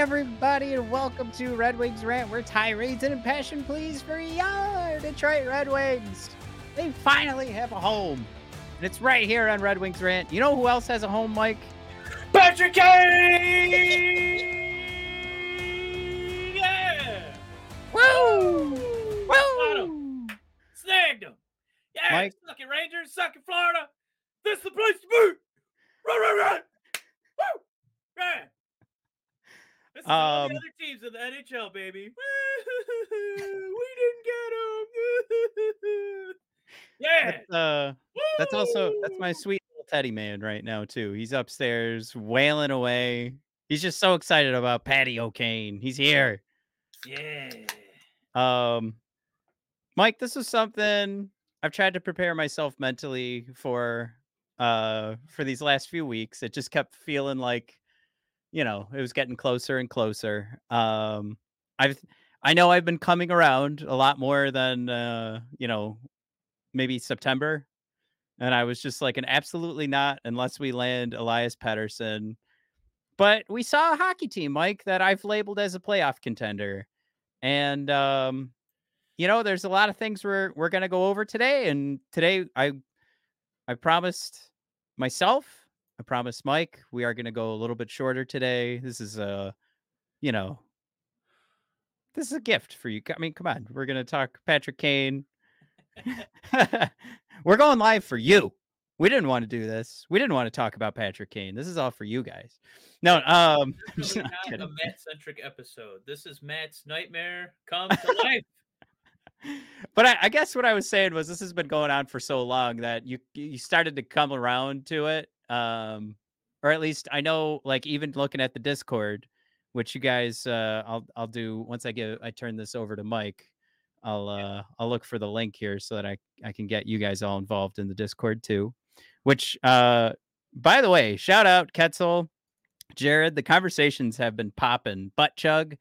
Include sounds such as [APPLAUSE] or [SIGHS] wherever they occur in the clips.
Everybody, and welcome to Red Wings Rant, where tirades and passion please for your Detroit Red Wings. They finally have a home, and it's right here on Red Wings Rant. You know who else has a home, Mike? Patrick Kane! Yeah! Woo! Woo! Snagged him. Yeah, Mike- suck it, Rangers, suck it, Florida. This is the place to be. Run, run, run. Woo! Yeah. This is all Um, the other teams in the NHL, baby. [LAUGHS] we didn't get them. [LAUGHS] yeah. That's, uh, that's also that's my sweet little teddy man right now too. He's upstairs wailing away. He's just so excited about Patty O'Kane. He's here. Yeah. Um, Mike, this is something I've tried to prepare myself mentally for uh for these last few weeks. It just kept feeling like, you know, it was getting closer and closer. Um, I've I know I've been coming around a lot more than uh, you know, maybe September. And I was just like an absolutely not unless we land Elias Pettersson. But we saw a hockey team, Mike, that I've labeled as a playoff contender. And um, you know, there's a lot of things we're we're gonna go over today. And today I I promised myself, I promised Mike, we are gonna go a little bit shorter today. This is a, you know, this is a gift for you. I mean, come on, we're gonna talk Patrick Kane. [LAUGHS] we're going live for you. We didn't want to do this. We didn't want to talk about Patrick Kane. This is all for you guys. No, um, This is [LAUGHS] just not not a. Matt centric episode. This is Matt's nightmare come to life. [LAUGHS] but I, I guess what I was saying was this has been going on for so long that you you started to come around to it. Um, or at least I know, like even looking at the Discord, which you guys, uh, I'll I'll do once I get I turn this over to Mike. I'll uh I'll look for the link here so that I I can get you guys all involved in the Discord too. Which uh by the way, shout out Ketzel, Jared. The conversations have been popping. Butt chug.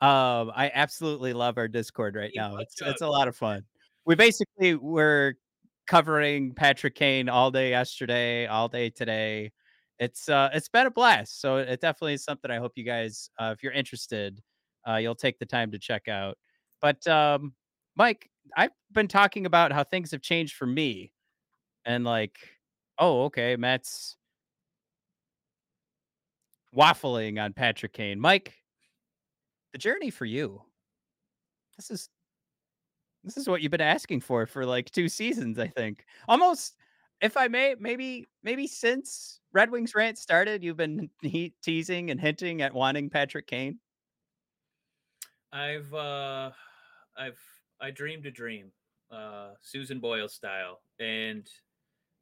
Um, I absolutely love our Discord right now. It's it's a lot of fun. We basically were covering Patrick Kane all day yesterday, all day today. It's uh it's been a blast. So it definitely is something I hope you guys uh if you're interested, uh you'll take the time to check out. But um Mike, I've been talking about how things have changed for me and like oh okay, Matt's waffling on Patrick Kane. Mike, the journey for you. This is this is what you've been asking for for like two seasons, I think. Almost, if I may, maybe maybe since Red Wings rant started, you've been [LAUGHS] he- teasing and hinting at wanting Patrick Kane. I've uh I've I dreamed a dream, uh Susan Boyle style. And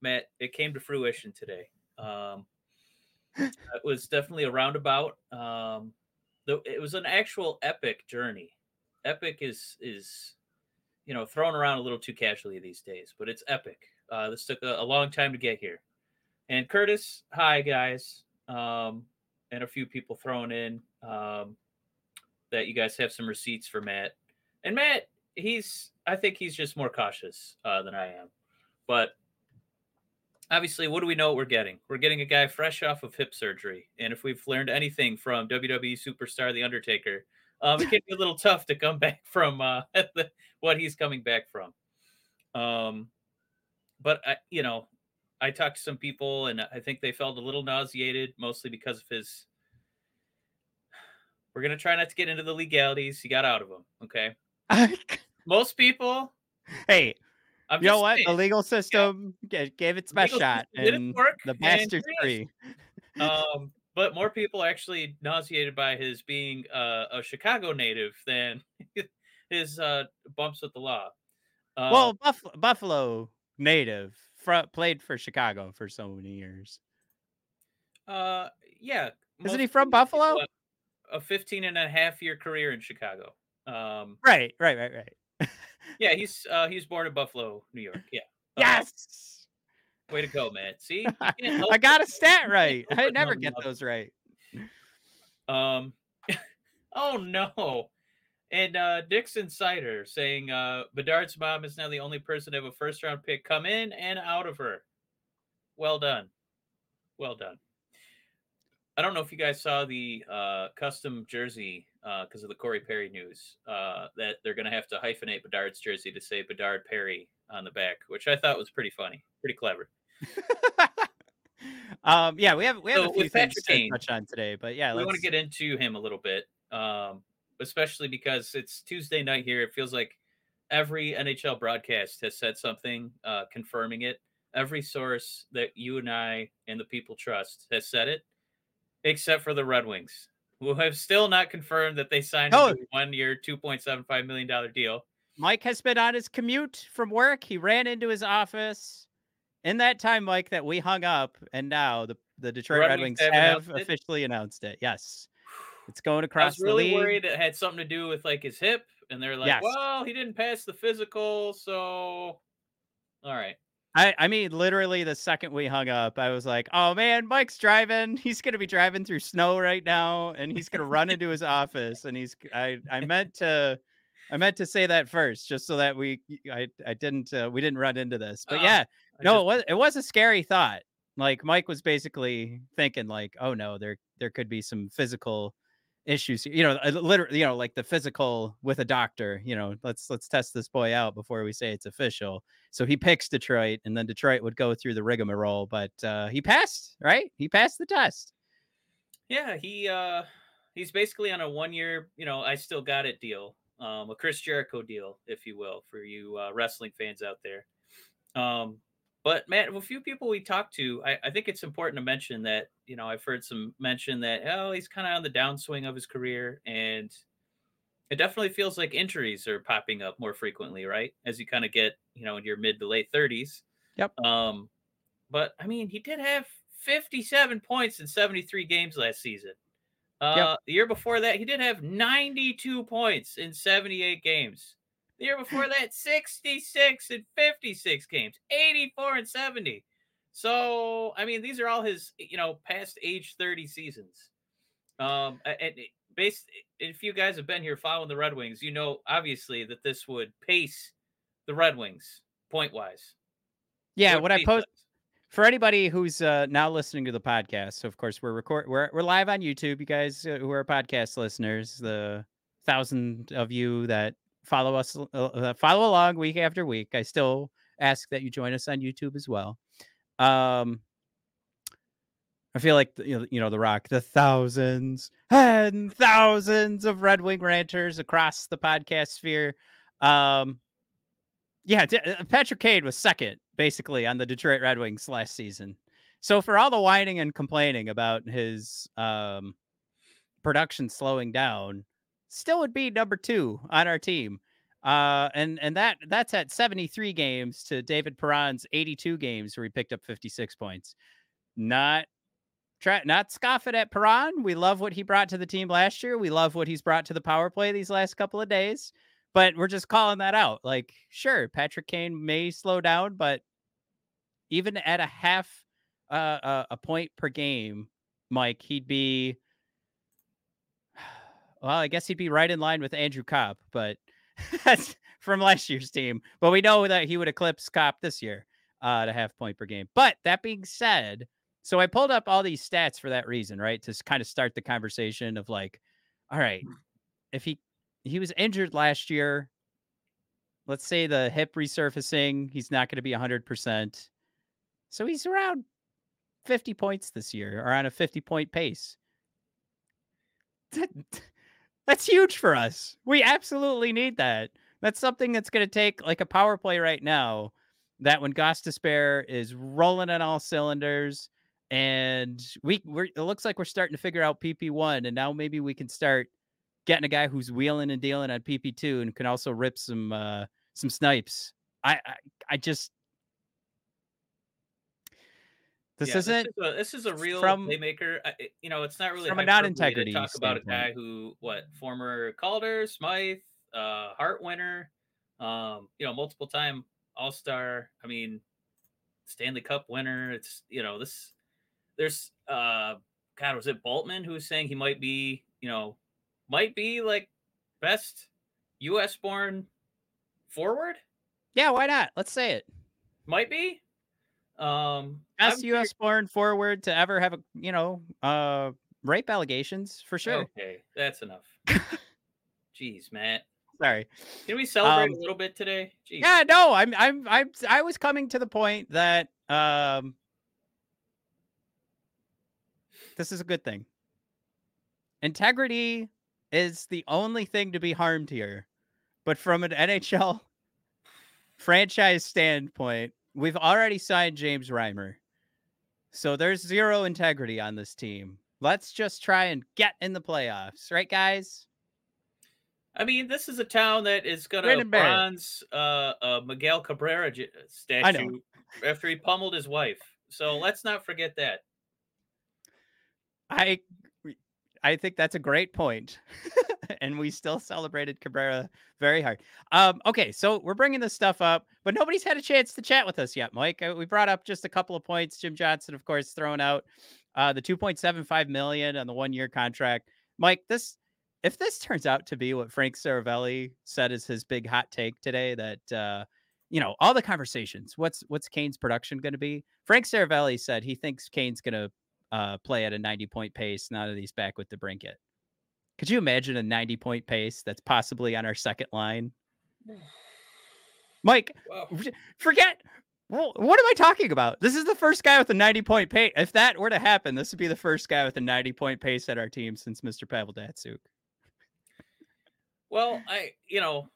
Matt, it came to fruition today. Um [LAUGHS] it was definitely a roundabout. Um the, it was an actual epic journey. Epic is is you know thrown around a little too casually these days, but it's epic. Uh this took a, a long time to get here. And Curtis, hi guys. Um and a few people thrown in. Um that you guys have some receipts for Matt. And Matt, he's I think he's just more cautious uh, than I am. But obviously, what do we know what we're getting? We're getting a guy fresh off of hip surgery, and if we've learned anything from WWE superstar The Undertaker, um, it can be a little tough to come [LAUGHS] back from uh, [LAUGHS] what he's coming back from. Um, but I, you know, I talked to some people, and I think they felt a little nauseated, mostly because of his. [SIGHS] We're gonna try not to get into the legalities. He got out of them. Okay. [LAUGHS] Most people. Hey, I'm you know what? The legal system ga- gave its best shot, and work, the bastard's free. um, but more people are actually nauseated by his being uh, a Chicago native than [LAUGHS] his uh, bumps with the law. Um, well, Buff- Buffalo native fr- played for Chicago for so many years. uh, yeah. Isn't he from Buffalo? A 15 and a half year career in Chicago. Um, Right, right, right, right. yeah, [LAUGHS] he's uh, he was born in Buffalo, New York. Yeah. Uh, Yes, way to go, man. See, [LAUGHS] You can't help I got a stat right. I never get those right. Um, [LAUGHS] oh no. And uh, Dixon Cider saying uh, Bedard's mom is now the only person to have a first round pick come in and out of her. Well done. Well done. I don't know if you guys saw the uh, custom jersey because of the Corey Perry news uh, that they're going to have to hyphenate Bedard's jersey to say Bedard Perry on the back, which I thought was pretty funny, pretty clever. [LAUGHS] um, yeah, we have we have So a few things Patrick to Kane, touch on today, but yeah, we want to get into him a little bit, um, especially because it's Tuesday night here. It feels like every NHL broadcast has said something uh, confirming it. Every source that you and I and the people trust has said it, except for the Red Wings, who have still not confirmed that they signed Oh. a one-year, two point seven five million dollar deal. Mike has been on his commute from work. He ran into his office. In that time, Mike, that we hung up, and now the, the Detroit Red Red, Wings Wings have announced officially announced it. Yes. It's going across. I was really worried it had something to do with like his hip, and they're like, Yes. "Well, he didn't pass the physical, so all right." I, I mean, literally the second we hung up, I was like, oh man, Mike's driving. [LAUGHS] He's gonna be driving through snow right now, and he's gonna run into his office. And he's I I meant to I meant to say that first, just so that we I I didn't uh, we didn't run into this. But Oh, yeah, no, just- it was it was a scary thought. Like Mike was basically thinking, like, oh no, there there could be some physical issues. You know, literally, you know, like the physical with a doctor. You know, let's let's test this boy out before we say it's official. So he picks Detroit, and then Detroit would go through the rigmarole. But uh, he passed, right? He passed the test. Yeah, he uh he's basically on a one year, you know, I still got it deal. Um a Chris Jericho deal, if you will, for you uh, wrestling fans out there. Um but Matt, a few people we talked to, I, I think it's important to mention that, you know, I've heard some mention that oh, he's kind of on the downswing of his career and it definitely feels like injuries are popping up more frequently, right? As you kind of get, you know, in your mid to late 30s. Yep. Um, but I mean, he did have 57 points in 73 games last season. Uh, The year before that, he did have 92 points in 78 games. The year before that, 66 and 56 games, 84 and 70. So, I mean, these are all his, you know, past age 30 seasons. Um, and based, if you guys have been here following the Red Wings, you know, obviously, that this would pace the Red Wings point wise. Yeah, what I post for anybody who's uh, now listening to the podcast. So of course we're record we're we're live on YouTube. You guys uh, who are podcast listeners, the thousand of you that follow us uh, uh, follow along week after week. I still ask that you join us on YouTube as well. Um, I feel like you know, you know the Rock, the thousands and thousands of Red Wing ranters across the podcast sphere. Um, yeah, uh, Patrick Kane was second basically on the Detroit Red Wings last season. So for all the whining and complaining about his um, production slowing down, still would be number two on our team. Uh, and and that that's at 73 games to David Perron's 82 games where he picked up 56 points. Not try not scoffing at Perron. We love what he brought to the team last year. We love what he's brought to the power play these last couple of days but we're just calling that out. Like, sure, Patrick Kane may slow down, but even at a half uh, a point per game, Mike, he'd be well. I guess he'd be right in line with Andrew Copp, but [LAUGHS] that's from last year's team, but we know that he would eclipse Copp this year uh, to half point per game. But that being said, so I pulled up all these stats for that reason, right? To kind of start the conversation of like, all right, if he he was injured last year, let's say the hip resurfacing, he's not going to be 100%. So he's around 50 points this year or on a 50 point pace. That's huge for us. We absolutely need that. That's something that's going to take like a power play right now. That when Gostisbehere is rolling on all cylinders, and we we're it looks like we're starting to figure out PP one, and now maybe we can start getting a guy who's wheeling and dealing on PP two and can also rip some uh some snipes. I I, I just this Yeah, isn't This is, a, this is a real from- playmaker. I- You know, it's not really from a non-integrity talk about a guy who, what, former Calder, Smythe, uh, Hart winner, um, you know, multiple time All Star. I mean, Stanley Cup winner. It's you know this. There's uh, God, was it Boltman who was saying he might be, you know, might be like best U.S. born forward. yeah, why not? Let's say it. Might be. Um, I'm US born forward to ever have a you know uh rape allegations for sure. Okay, that's enough. [LAUGHS] Jeez, Matt. Sorry. Can we celebrate Um, a little bit today? Jeez. Yeah, no, I'm I'm I'm I was coming to the point that um this is a good thing. Integrity is the only thing to be harmed here. But from an NHL [LAUGHS] franchise standpoint, we've already signed James Reimer. So there's zero integrity on this team. Let's just try and get in the playoffs, right guys? I mean, this is a town that is going to bronze uh, uh, Miguel Cabrera j- I statue after he pummeled his wife. So let's not forget that. I I think that's a great point. [LAUGHS] and we still celebrated Cabrera very hard. Um, okay, so we're bringing this stuff up, but nobody's had a chance to chat with us yet, Mike. Uh, We brought up just a couple of points. Jim Johnson, of course, throwing out uh, the 2.75 million on the one-year contract. Mike, this if this turns out to be what Frank Seravalli said is his big hot take today, that uh, you know all the conversations. What's what's Kane's production going to be? Frank Seravalli said he thinks Kane's going to uh, play at a 90 point pace now that he's back with DeBrincat. Could you imagine a 90 point pace that's possibly on our second line? [SIGHS] Mike, Wow. forget. Well, what am I talking about? This is the first guy with a 90 point pace. If that were to happen, this would be the first guy with a 90 point pace at our team since Mr. Pavel Datsyuk. Well, I, you know,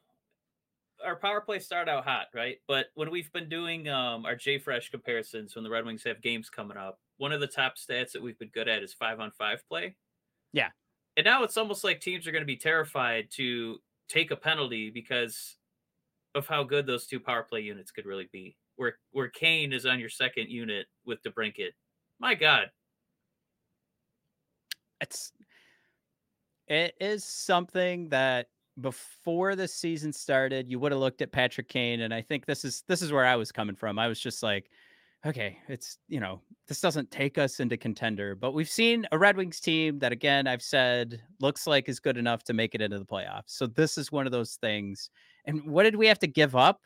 our power play started out hot, right? But when we've been doing um, our J Fresh comparisons, when the Red Wings have games coming up, one of the top stats that we've been good at is five on five play. Yeah. And now it's almost like teams are going to be terrified to take a penalty because of how good those two power play units could really be. Where where Kane is on your second unit with DeBrincat. My God. it's it is something that before the season started you would have looked at Patrick Kane and I think this is this is where I was coming from. I was just like okay, it's you know, this doesn't take us into contender, but we've seen a Red Wings team that again I've said looks like is good enough to make it into the playoffs. So this is one of those things. And what did we have to give up?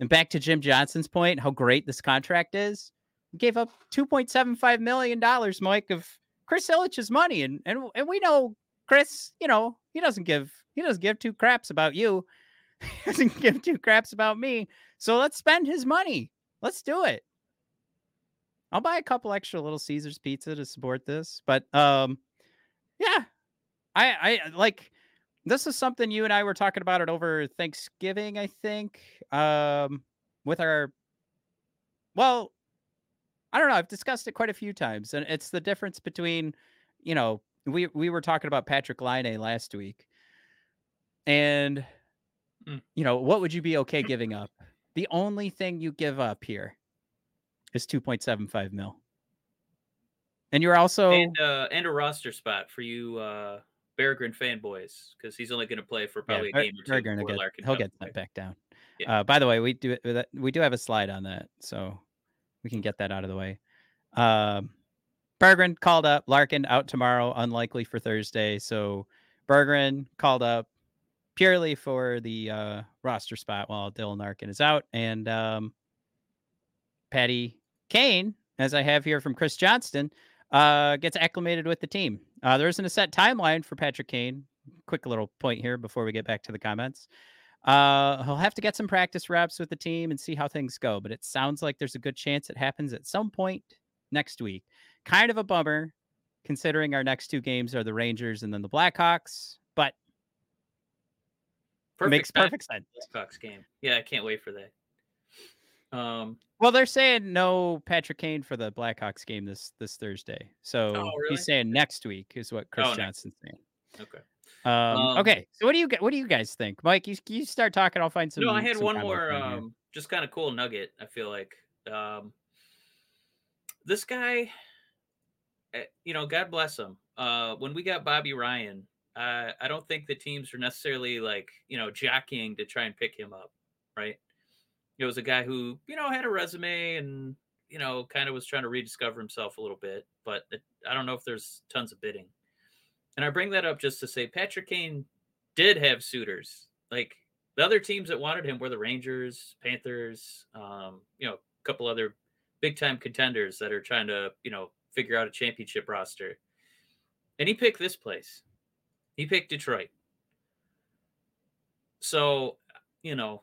And back to Jim Johnson's point, how great this contract is. We gave up 2.75 million dollars, Mike, of Chris Ilitch's money, and and and we know Chris. You know he doesn't give he doesn't give two craps about you. [LAUGHS] he doesn't give two craps about me. So let's spend his money. Let's do it. I'll buy a couple extra Little Caesars pizza to support this, but um, yeah, I I like this is something you and I were talking about it over Thanksgiving, I think, um, with our well, I don't know. I've discussed it quite a few times, and it's the difference between, you know, we we were talking about Patrick Laine last week, and Mm. you know, what would you be okay [CLEARS THROAT] giving up? The only thing you give up here is two point seven five mil, and you're also and uh, and a roster spot for you uh Berggren fanboys because he's only going to play for probably yeah, a game or two. Will get, Larkin he'll get that back down. Yeah. Uh, by the way, we do we do have a slide on that, so we can get that out of the way. Um, Berggren called up. Larkin out tomorrow, unlikely for Thursday. So Berggren called up. purely for the uh, roster spot while Dylan Larkin is out. And um, Patty Kane, as I have here from Chris Johnston, uh, gets acclimated with the team. Uh, there isn't a set timeline for Patrick Kane. Quick little point here before we get back to the comments. Uh, he'll have to get some practice reps with the team and see how things go, but it sounds like there's a good chance it happens at some point next week. Kind of a bummer considering our next two games are the Rangers and then the Blackhawks, but Perfect makes time perfect sense. Blackhawks game. Yeah, I can't wait for that. Um, Well, they're saying no Patrick Kane for the Blackhawks game this this Thursday. So Oh, really? he's saying next week is what Chris Oh, Johnston's saying. okay. Um, Um, okay, so what do you what do you guys think, Mike? You you start talking. I'll find some. no, I had one more um, just kind of cool nugget. I feel like um, this guy, you know, God bless him. Uh, when we got Bobby Ryan, uh, I don't think the teams were necessarily like you know jockeying to try and pick him up, right? It was a guy who you know had a resume and you know kind of was trying to rediscover himself a little bit, but it, I don't know if there's tons of bidding. And I bring that up just to say Patrick Kane did have suitors. Like the other teams that wanted him were the Rangers, Panthers, um, you know, a couple other big time contenders that are trying to, you know, figure out a championship roster. And he picked this place. He picked Detroit. So, you know,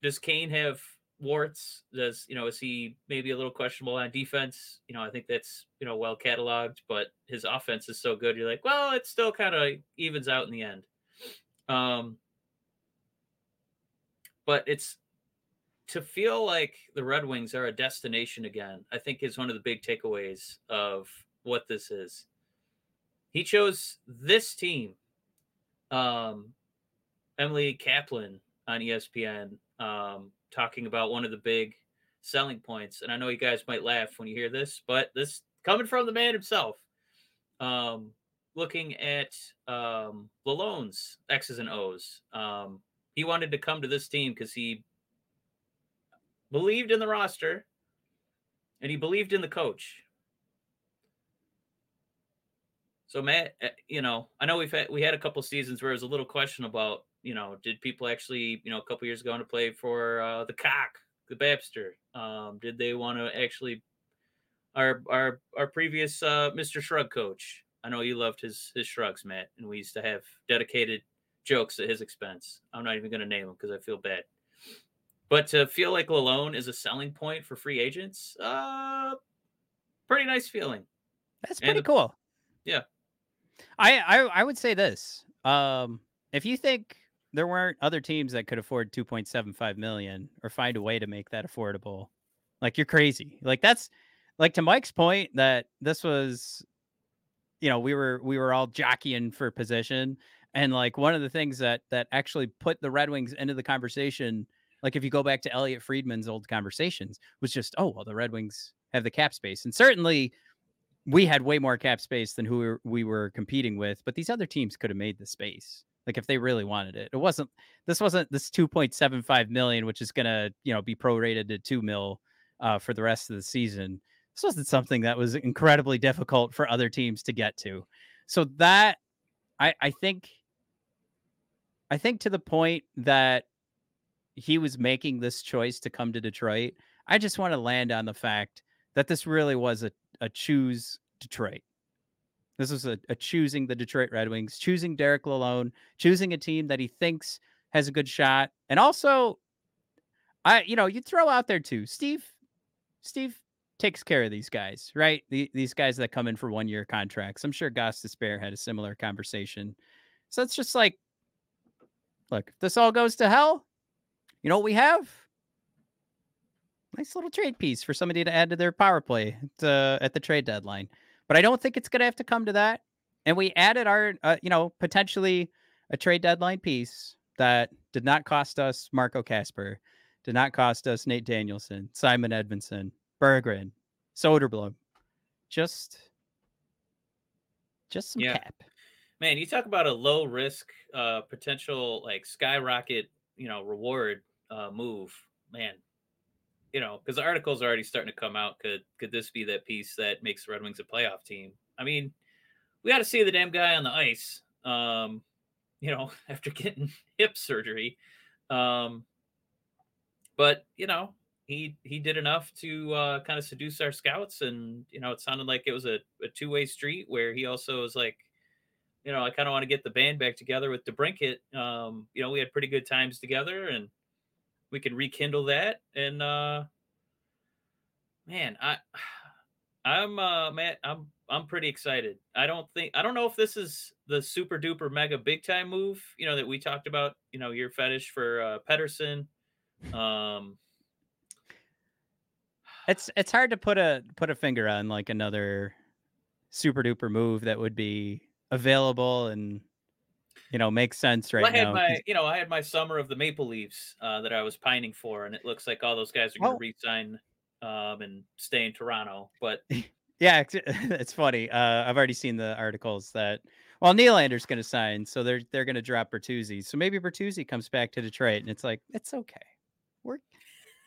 does Kane have warts? Does, you know, is he maybe a little questionable on defense? You know, I think that's, you know, well cataloged, but his offense is so good. You're like, well, it still kind of evens out in the end. Um, but it's to feel like the Red Wings are a destination again, I think is one of the big takeaways of what this is. He chose this team. Um, Emily Kaplan on ESPN um, talking about one of the big selling points. And I know you guys might laugh when you hear this, but this coming from the man himself. Um, looking at um, Lalonde's X's and O's. Um, he wanted to come to this team because he believed in the roster and he believed in the coach. So Matt, uh, you know, I know we've had we had a couple seasons where it was a little question about, you know, did people actually, you know, a couple years ago want to play for uh, the cock, the Babster? Um, did they want to actually our our our previous uh, Mr. Shrug coach? I know you loved his his shrugs, Matt, and we used to have dedicated jokes at his expense. I'm not even going to name them because I feel bad. But to feel like Lalonde is a selling point for free agents, uh, pretty nice feeling. That's pretty the- cool. Yeah. I, I I would say this. Um, if you think there weren't other teams that could afford 2.75 million or find a way to make that affordable, like you're crazy. Like that's like to Mike's point that this was, you know, we were we were all jockeying for position, and like one of the things that that actually put the Red Wings into the conversation, like if you go back to Elliotte Friedman's old conversations, was just oh well the Red Wings have the cap space, and certainly we had way more cap space than who we were, we were competing with, but these other teams could have made the space. Like if they really wanted it, it wasn't. This wasn't this two point seven five million, which is gonna you know be prorated to two mil uh, for the rest of the season. This wasn't something that was incredibly difficult for other teams to get to. So that I I think I think to the point that he was making this choice to come to Detroit, I just want to land on the fact that this really was a, a choose Detroit. This was a, a choosing the Detroit Red Wings, choosing Derek Lalonde, choosing a team that he thinks has a good shot. And also, I you know, you throw out there too, Steve, Steve takes care of these guys, right? The, these guys that come in for one year contracts. I'm sure Gostisbehere had a similar conversation. So it's just like, look, if this all goes to hell, you know what we have? Nice little trade piece for somebody to add to their power play at, uh, at the trade deadline. But I don't think it's going to have to come to that. And we added our, uh, you know, potentially a trade deadline piece that did not cost us Marco Kasper, did not cost us Nate Danielson, Simon Edvinsson, Berggren, Soderblom. Just, just some Yeah. cap. Man, you talk about a low risk, uh, potential like skyrocket, you know, reward uh, move. Man, you know, because the articles are already starting to come out. Could could this be that piece that makes the Red Wings a playoff team? I mean, we got to see the damn guy on the ice. Um, [LAUGHS] you know, [LAUGHS] after getting [LAUGHS] hip surgery. Um, but you know, he he did enough to uh, kind of seduce our scouts, and you know, it sounded like it was a, a two way street where he also was like, you know, I kind of want to get the band back together with DeBrincat. Um, you know, we had pretty good times together, and we can rekindle that. And uh, man, I [SIGHS] I'm uh man, I'm I'm pretty excited. I don't think I don't know if this is the super duper mega big time move, you know, that we talked about, you know, your fetish for uh Pettersson. Um It's it's hard to put a put a finger on like another super duper move that would be available and you know makes sense right well, I had now. my you know, I had my summer of the Maple Leafs uh that I was pining for, and it looks like all those guys are gonna Well- resign um and stay in Toronto. But [LAUGHS] Yeah, it's, [LAUGHS] it's funny. Uh, I've already seen the articles that well, Nylander's going to sign, so they're they're going to drop Bertuzzi. So maybe Bertuzzi comes back to Detroit, and it's like it's okay. We're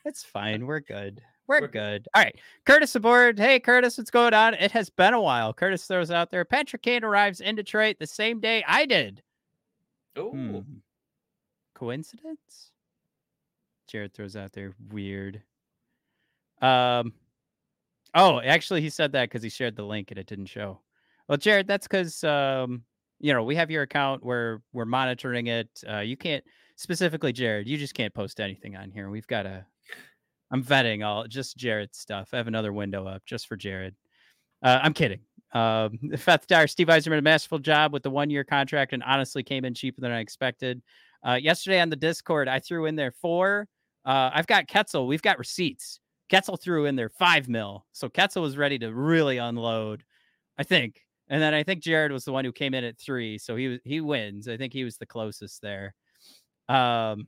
it's fine. We're good. We're, We're good. good. All right, Curtis aboard. Hey, Curtis, what's going on? It has been a while. Curtis throws out there. Patrick Kane arrives in Detroit the same day I did. Oh Hmm. Coincidence? Jared throws out there weird. Um Oh, actually he said that because he shared the link and it didn't show. Well, Jared, that's because um, you know, we have your account where we're monitoring it. Uh you can't specifically Jared, you just can't post anything on here. We've got a I'm vetting all just Jared's stuff. I have another window up just for Jared. Uh, I'm kidding. Um, [LAUGHS] Feth Dyer, Steve Yzerman, a masterful job with the one year contract and honestly came in cheaper than I expected. Uh, yesterday on the Discord, I threw in there four. Uh, I've got Ketzel. We've got receipts. Ketzel threw in there five mil. So Ketzel was ready to really unload, I think. And then I think Jared was the one who came in at three. So he he wins. I think he was the closest there. Um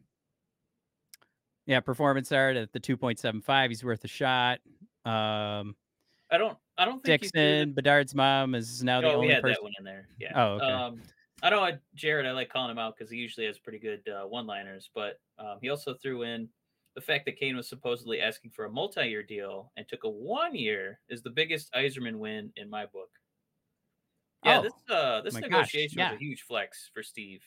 yeah, performance art at the 2.75. He's worth a shot. Um I don't I don't think you threw the- Dixon, Bedard's mom is now the oh, we only had person. that one in there. Yeah. Oh, okay. Um, I know I, Jared. I like calling him out because he usually has pretty good uh, one-liners. But um, he also threw in the fact that Kane was supposedly asking for a multi-year deal and took a one-year is the biggest Yzerman win in my book. Yeah, Oh, this uh, this gosh, negotiation yeah. was a huge flex for Steve.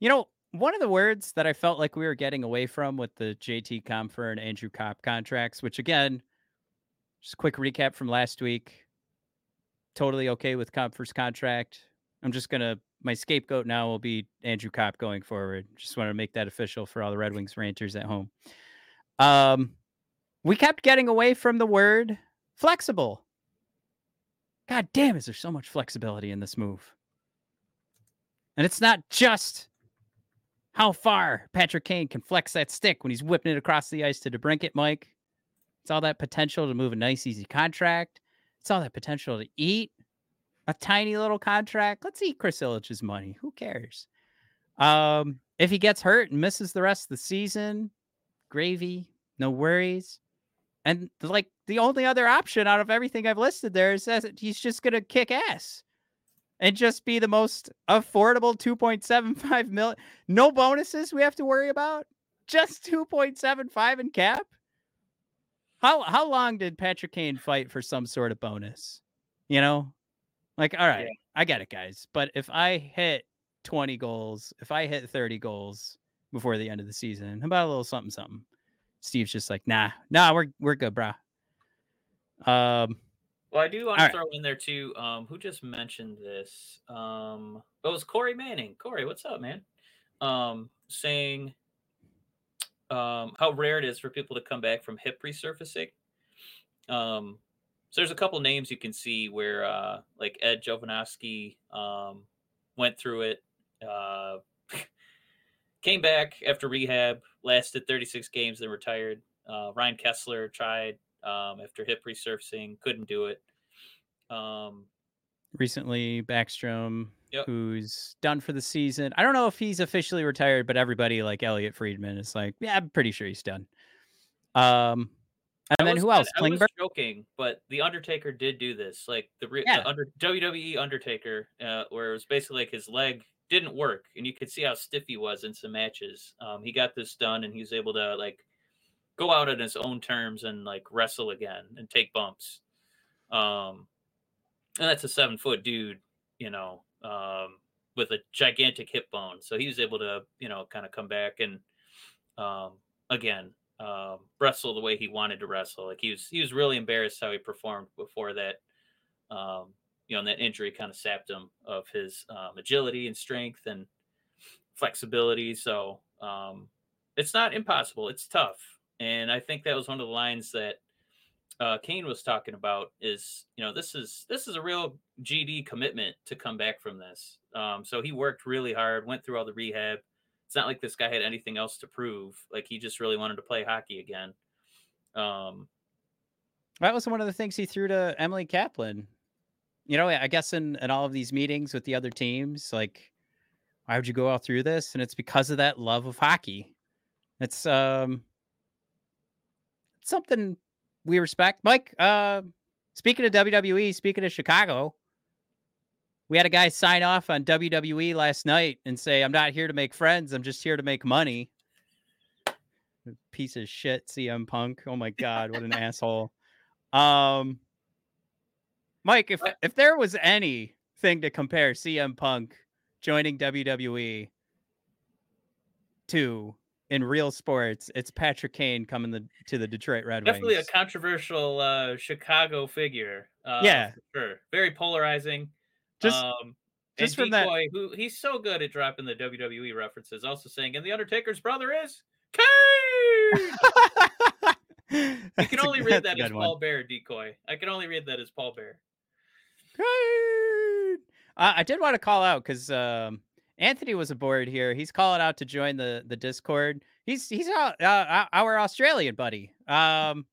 You know, one of the words that I felt like we were getting away from with the JT Compher and Andrew Copp contracts, which again, just quick recap from last week. Totally okay with Compher's contract. I'm just gonna my scapegoat now will be Andrew Copp going forward. Just want to make that official for all the Red Wings ranters at home. Um, we kept getting away from the word flexible. God damn, is there so much flexibility in this move? And it's not just how far Patrick Kane can flex that stick when he's whipping it across the ice to DeBrincat, Mike. It's all that potential to move a nice, easy contract. It's all that potential to eat a tiny little contract. Let's eat Chris Ilitch's money. Who cares? Um, if he gets hurt and misses the rest of the season, gravy, no worries. And like the only other option out of everything I've listed there is that he's just gonna kick ass and just be the most affordable 2.75 million. No bonuses we have to worry about. Just 2.75 in cap. How how long did Patrick Kane fight for some sort of bonus? You know? Like, all right, Yeah. I get it, guys. But if I hit 20 goals, if I hit 30 goals before the end of the season, how about a little something something? Steve's just like, nah, nah, we're we're good, brah. Um, Well, I do want to right. throw in there too. Um, who just mentioned this? Um, oh, it was Corey Manning. Corey, what's up, man? Um, saying um, how rare it is for people to come back from hip resurfacing. Um, so there's a couple names you can see where, uh, like Ed Jovanovski um, went through it, uh, [LAUGHS] came back after rehab, lasted 36 games, then retired. Uh, Ryan Kesler tried um, after hip resurfacing, couldn't do it. Um, recently Backstrom, Yep. who's done for the season. I don't know if he's officially retired, but everybody like Elliotte Friedman is like, yeah, I'm pretty sure he's done. Um, and I then was who else? I was joking, but the Undertaker did do this. Like the, re- Yeah. the under WWE Undertaker, uh, where it was basically like his leg didn't work, and you could see how stiff he was in some matches. Um, he got this done, and he was able to like go out on his own terms and like wrestle again and take bumps. Um, and that's a seven foot dude, you know. Um, with a gigantic hip bone, so he was able to you know kind of come back and um, again um, wrestle the way he wanted to wrestle. Like he was he was really embarrassed how he performed before that. Um, you know, and that injury kind of sapped him of his um, agility and strength and flexibility. So um, it's not impossible. It's tough, and I think that was one of the lines that uh, Kane was talking about. Is you know this is this is a real GD commitment to come back from this. Um, so he worked really hard, went through all the rehab. It's not like this guy had anything else to prove. Like he just really wanted to play hockey again. Um, that was one of the things he threw to Emily Kaplan. You know, I guess in, in all of these meetings with the other teams, like, why would you go all through this? And it's because of that love of hockey. It's um something we respect. Mike, uh, speaking of WWE, speaking of Chicago, we had a guy sign off on WWE last night and say, I'm not here to make friends. I'm just here to make money. Piece of shit, CM Punk. Oh my God, what an [LAUGHS] asshole. Um, Mike, if if there was anything to compare CM Punk joining WWE to in real sports, it's Patrick Kane coming the, to the Detroit Red Definitely Wings. Definitely a controversial uh, Chicago figure. Uh, yeah, sure. Very polarizing. Just, um, just from Decoy, that, who he's so good at dropping the WWE references, also saying, "And the Undertaker's brother is Kane." [LAUGHS] you can only read that as Paul. Bear, Decoy. I can only read that as Paul Bear. Kane. Uh, I did want to call out because um, Anthony was aboard here. He's calling out to join the the Discord. He's he's uh, uh, our Australian buddy. Um,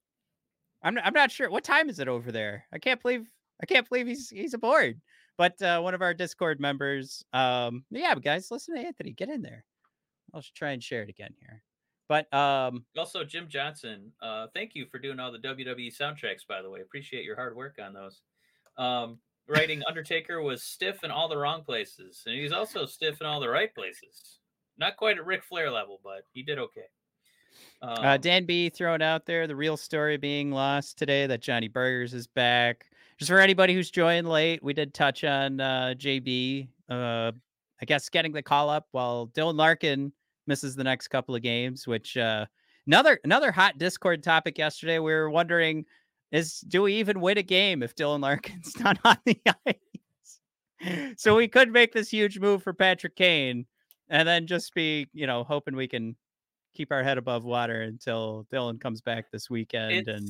I'm I'm not sure what time is it over there. I can't believe I can't believe he's he's aboard. But uh, one of our Discord members. Um, yeah, guys, listen to Anthony. Get in there. I'll try and share it again here. But um, also Jim Johnson. Uh, thank you for doing all the WWE soundtracks. By the way, appreciate your hard work on those. Um, writing Undertaker was stiff in all the wrong places, and he's also stiff in all the right places. Not quite at Ric Flair level, but he did okay. Um, uh, Dan B throwing out there the real story being lost today that Johnny Burgers is back. Just for anybody who's joined late, we did touch on uh, JB. Uh, I guess getting the call up while Dylan Larkin misses the next couple of games, which uh, another another hot Discord topic yesterday. We were wondering is do we even win a game if Dylan Larkin's [LAUGHS] not on the [LAUGHS] ice? so we could make this huge move for Patrick Kane and then just be, you know, hoping we can keep our head above water until Dylan comes back this weekend it's, [SIGHS] and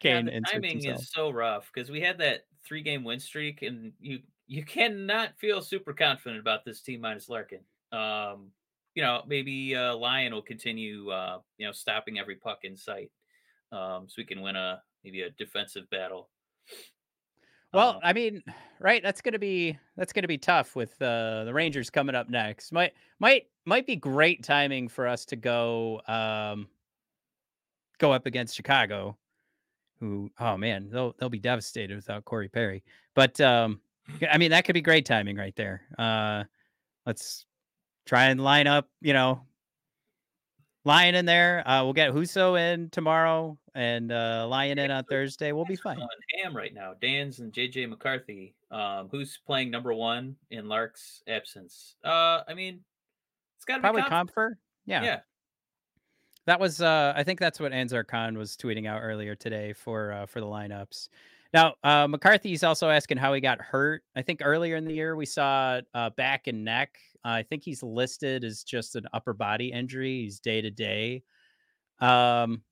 Kane yeah, the timing himself. is so rough because we had that three game win streak and you you cannot feel super confident about this team minus Larkin. Um, you know, maybe uh, Lyon will continue, uh, you know, stopping every puck in sight, um, so we can win a maybe a defensive battle. Well, um, I mean, right? That's gonna be that's gonna be tough with uh, the Rangers coming up next. Might might might be great timing for us to go um, go up against Chicago, who oh man, they'll they'll be devastated without Corey Perry. But um, I mean, that could be great timing right there. Uh, let's try and line up, you know, Lyon in there. Uh, we'll get Husso in tomorrow and uh, Lyon in on Thursday. We'll be fine. On ham right now. Dan's and JJ McCarthy. Um, who's playing number one in Lark's absence? Uh, I mean, it's got to probably be Compher. Yeah. Yeah. That was. Uh, I think that's what Ansar Khan was tweeting out earlier today for uh, for the lineups. Now, uh, McCarthy's also asking how he got hurt. I think earlier in the year we saw uh, back and neck. I think he's listed as just an upper body injury. He's day to day. Um,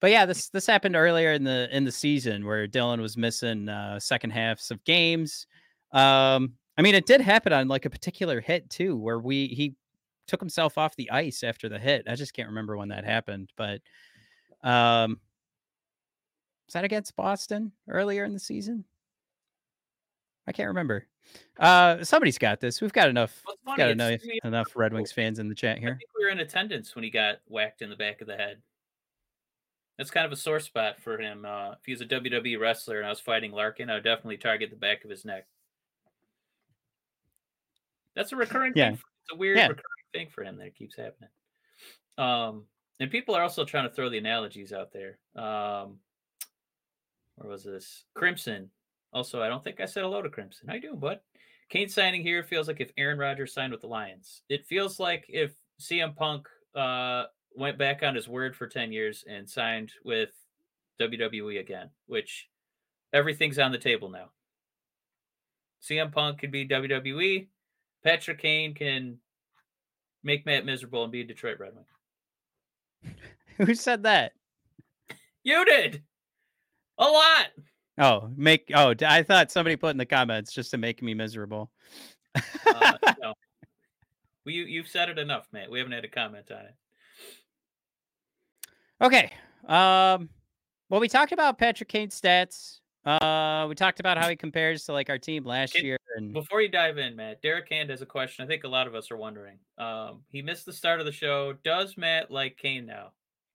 but yeah, this this happened earlier in the in the season where Dylan was missing uh, second halves of games. Um, I mean, it did happen on like a particular hit too, where we he took himself off the ice after the hit. I just can't remember when that happened, but um, was that against Boston earlier in the season? I can't remember. Uh, somebody's got this. We've got enough. We've got enough, enough Red Wings fans in the chat here. I think we were in attendance when he got whacked in the back of the head. That's kind of a sore spot for him. Uh, if he was a WWE wrestler and I was fighting Larkin, I would definitely target the back of his neck. That's a recurring yeah. thing. It's a weird yeah. recurring thing for him that it keeps happening. Um, and people are also trying to throw the analogies out there. Um, where was this? Crimson. Also, I don't think I said hello to Crimson. I do, but? Kane signing here feels like if Aaron Rodgers signed with the Lions. It feels like if CM Punk uh, went back on his word for 10 years and signed with WWE again, which everything's on the table now. CM Punk could be WWE. Patrick Kane can make Matt miserable and be a Detroit Red Wing. [LAUGHS] Who said that? You did a lot. Oh, make oh, I thought somebody put in the comments just to make me miserable. uh, [LAUGHS] no. Well, you you've said it enough, Matt. We haven't had a comment on it. Okay. Um. Well, we talked about Patrick Kane's stats. Uh, we talked about how he compares to like our team last year, and Before you dive in, Matt, Derek Hand has a question. I think a lot of us are wondering. Um, he missed the start of the show. Does Matt like Kane now?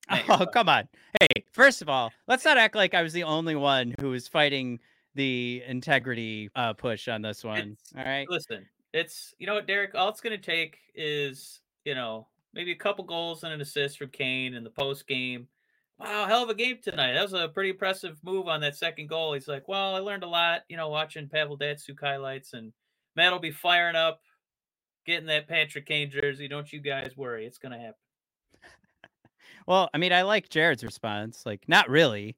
[LAUGHS] Oh come on. Hey, first of all, let's not act like I was the only one who was fighting the integrity uh, push on this one. It's- All right. Listen, it's you know what, Derek. All it's going to take is you know maybe a couple goals and an assist from Kane in the post game. Wow, hell of a game tonight. That was a pretty impressive move on that second goal. He's like, well, I learned a lot, you know, watching Pavel Datsyuk highlights, and Matt will be firing up, getting that Patrick Kane jersey. Don't you guys worry, it's going to happen. Well, I mean, I like Jared's response. Like, not really.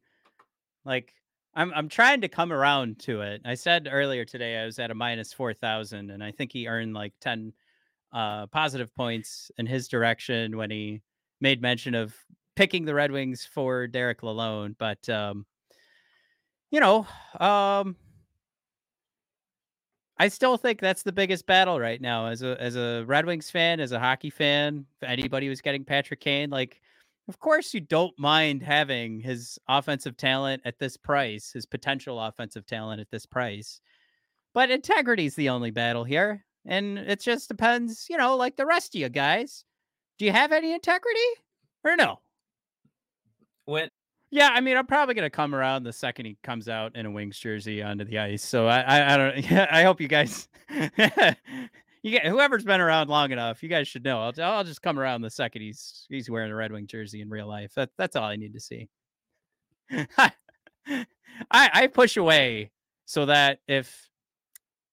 Like, I'm I'm trying to come around to it. I said earlier today I was at a minus four thousand, and I think he earned like ten uh, positive points in his direction when he made mention of picking the Red Wings for Derek Lalonde. But um, you know, um, I still think that's the biggest battle right now as a as a Red Wings fan, as a hockey fan. If anybody was getting Patrick Kane, like of course you don't mind having his offensive talent at this price, his potential offensive talent at this price. But integrity is the only battle here. And it just depends, you know, like the rest of you guys. Do you have any integrity or no? When Yeah, I mean, I'm probably gonna come around the second he comes out in a Wings jersey onto the ice. So I, I, I don't. Yeah, [LAUGHS] I hope you guys, [LAUGHS] you get whoever's been around long enough. You guys should know. I'll, I'll just come around the second he's he's wearing a Red Wing jersey in real life. That that's all I need to see. [LAUGHS] I I push away so that if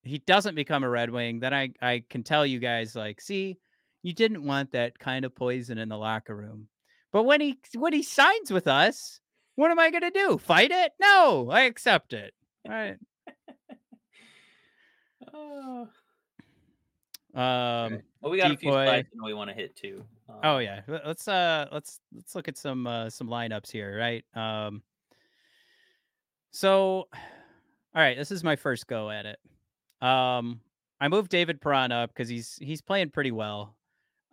he doesn't become a Red Wing, then I I can tell you guys like, see, you didn't want that kind of poison in the locker room. But when he when he signs with us, what am I gonna do? Fight it? No, I accept it. All right. [LAUGHS] oh, Um. well, we got a few decoy. slides we want to hit too. Oh Um, yeah. Let- Let's uh let's let's look at some uh some lineups here, right? Um. So, [SIGHS] all right, this is my first go at it. Um, I moved David Perron up because he's he's playing pretty well.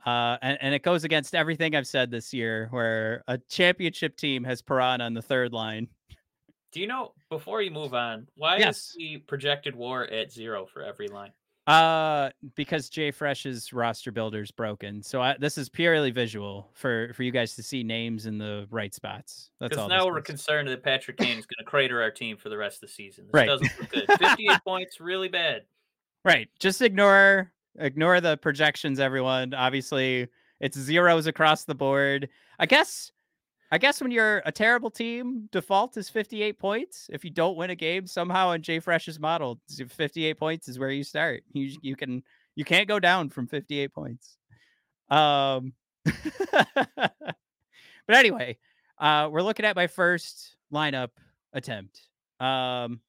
Uh, and, and it goes against everything I've said this year, where a championship team has Perron on the third line. Do you know before you move on, [LAUGHS] why Yes. is the projected war at zero for every line? Uh, because Jay Fresh's roster builder's broken. So I, this is purely visual for for you guys to see names in the right spots. That's Because all. now we're is. concerned that Patrick Kane is going to crater our team for the rest of the season. This Right. doesn't look good. [LAUGHS] 58 points, really bad. Right. Just ignore ignore the projections, everyone. Obviously, it's zeros across the board. I guess I guess when you're a terrible team, default is 58 points. If you don't win a game somehow in Jay Fresh's model, 58 points is where you start. You you can you can't go down from 58 points. Um [LAUGHS] but anyway, uh we're looking at my first lineup attempt. Um